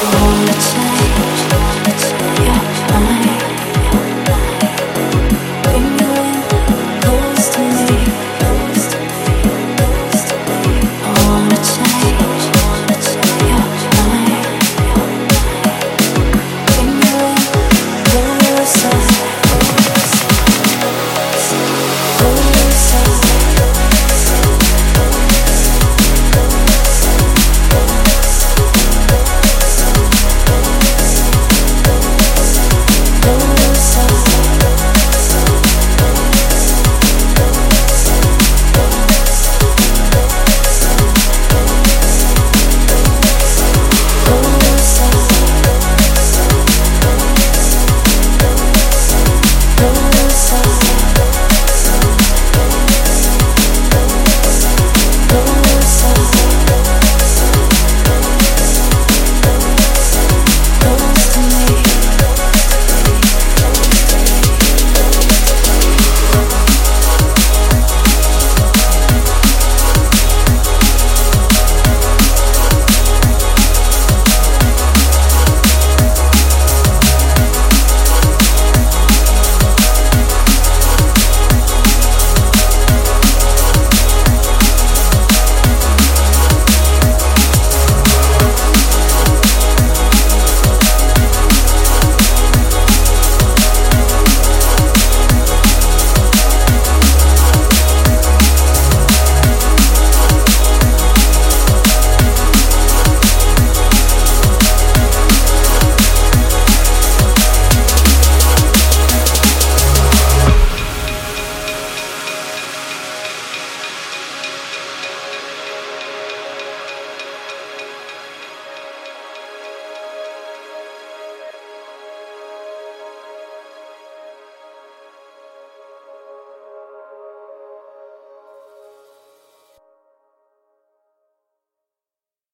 all the time